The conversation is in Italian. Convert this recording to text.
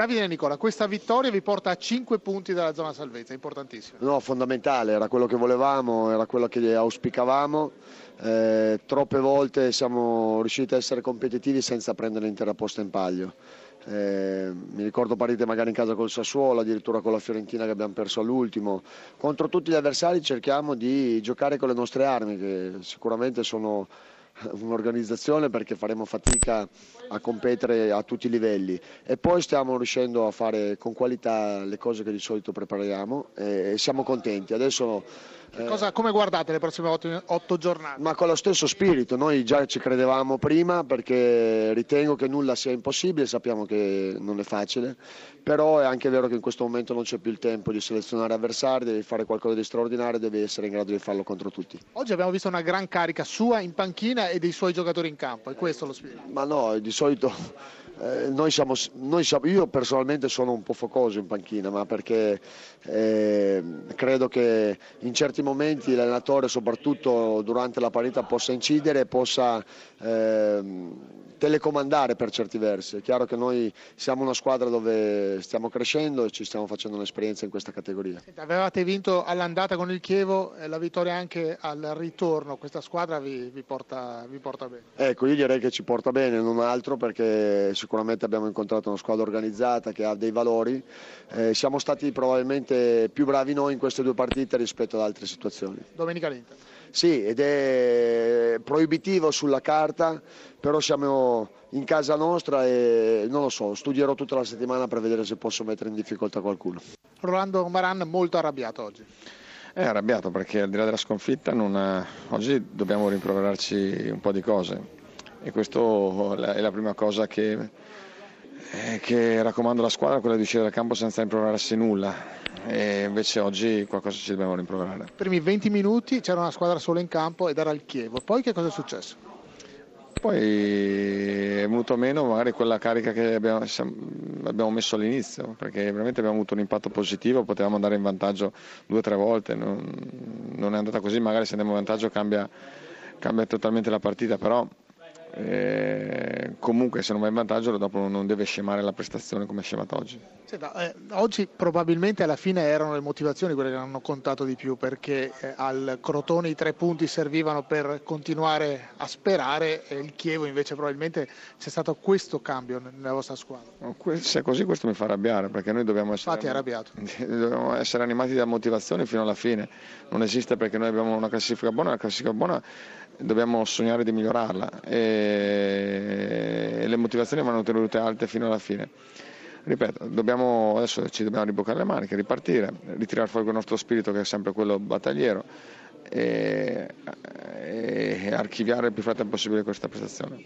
Davide Nicola, questa vittoria vi porta a 5 punti dalla zona salvezza, importantissimo. No, fondamentale, era quello che volevamo, era quello che auspicavamo. Eh, troppe volte siamo riusciti a essere competitivi senza prendere l'intera posta in palio. Eh, mi ricordo partite magari in casa col Sassuolo, addirittura con la Fiorentina che abbiamo perso all'ultimo. Contro tutti gli avversari cerchiamo di giocare con le nostre armi, che sicuramente sono un'organizzazione perché faremo fatica a competere a tutti i livelli e poi stiamo riuscendo a fare con qualità le cose che di solito prepariamo e siamo contenti. Adesso Cosa, come guardate le prossime otto, otto, giornate? Ma con lo stesso spirito, noi già ci credevamo prima perché ritengo che nulla sia impossibile, sappiamo che non è facile, però è anche vero che in questo momento non c'è più il tempo di selezionare avversari, devi fare qualcosa di straordinario, devi essere in grado di farlo contro tutti. Oggi abbiamo visto una gran carica sua in panchina e dei suoi giocatori in campo, è questo lo spirito? Ma no, di solito eh, noi siamo, noi siamo, io personalmente sono un po' focoso in panchina, ma perché eh, credo che in certi momenti l'allenatore, soprattutto durante la partita, possa incidere e possa eh, telecomandare per certi versi. È chiaro che noi siamo una squadra dove stiamo crescendo e ci stiamo facendo un'esperienza in questa categoria. avevate vinto all'andata con il Chievo, la vittoria anche al ritorno, questa squadra vi, vi, porta, vi porta bene? Ecco, io direi che ci porta bene, non altro perché sicuramente abbiamo incontrato una squadra organizzata che ha dei valori. Eh, siamo stati probabilmente più bravi noi in queste due partite rispetto ad altre situazioni. Domenica l'Inter. Sì, ed è proibitivo sulla carta, però siamo in casa nostra e non lo so, studierò tutta la settimana per vedere se posso mettere in difficoltà qualcuno. Rolando Maran molto arrabbiato oggi. È arrabbiato perché al di là della sconfitta ha... oggi dobbiamo rimproverarci un po' di cose e questa è la prima cosa che, eh, che raccomando alla squadra, quella di uscire dal campo senza rimproverarsi nulla e invece oggi qualcosa ci dobbiamo rimproverare. I primi 20 minuti c'era una squadra sola in campo ed era il Chievo, poi che cosa è successo? Poi è venuto meno magari quella carica che abbiamo, messo all'inizio, perché veramente abbiamo avuto un impatto positivo, potevamo andare in vantaggio due o tre volte, non, non, è andata così, magari se andiamo in vantaggio cambia, cambia totalmente la partita, però eh, comunque se non va in vantaggio dopo non deve scemare la prestazione come è scemata oggi. Senta, eh, oggi probabilmente alla fine erano le motivazioni quelle che hanno contato di più perché eh, al Crotone i tre punti servivano per continuare a sperare e il Chievo invece probabilmente c'è stato questo cambio nella vostra squadra. Se è così questo mi fa arrabbiare perché noi dobbiamo essere, dobbiamo essere animati da motivazione fino alla fine, non esiste perché noi abbiamo una classifica buona, una classifica buona dobbiamo sognare di migliorarla le motivazioni vanno tenute alte fino alla fine. Ripeto, dobbiamo, adesso ci dobbiamo riboccare le maniche, ripartire, ritirare fuori il nostro spirito che è sempre quello battagliero e, e archiviare il più fretta possibile questa prestazione.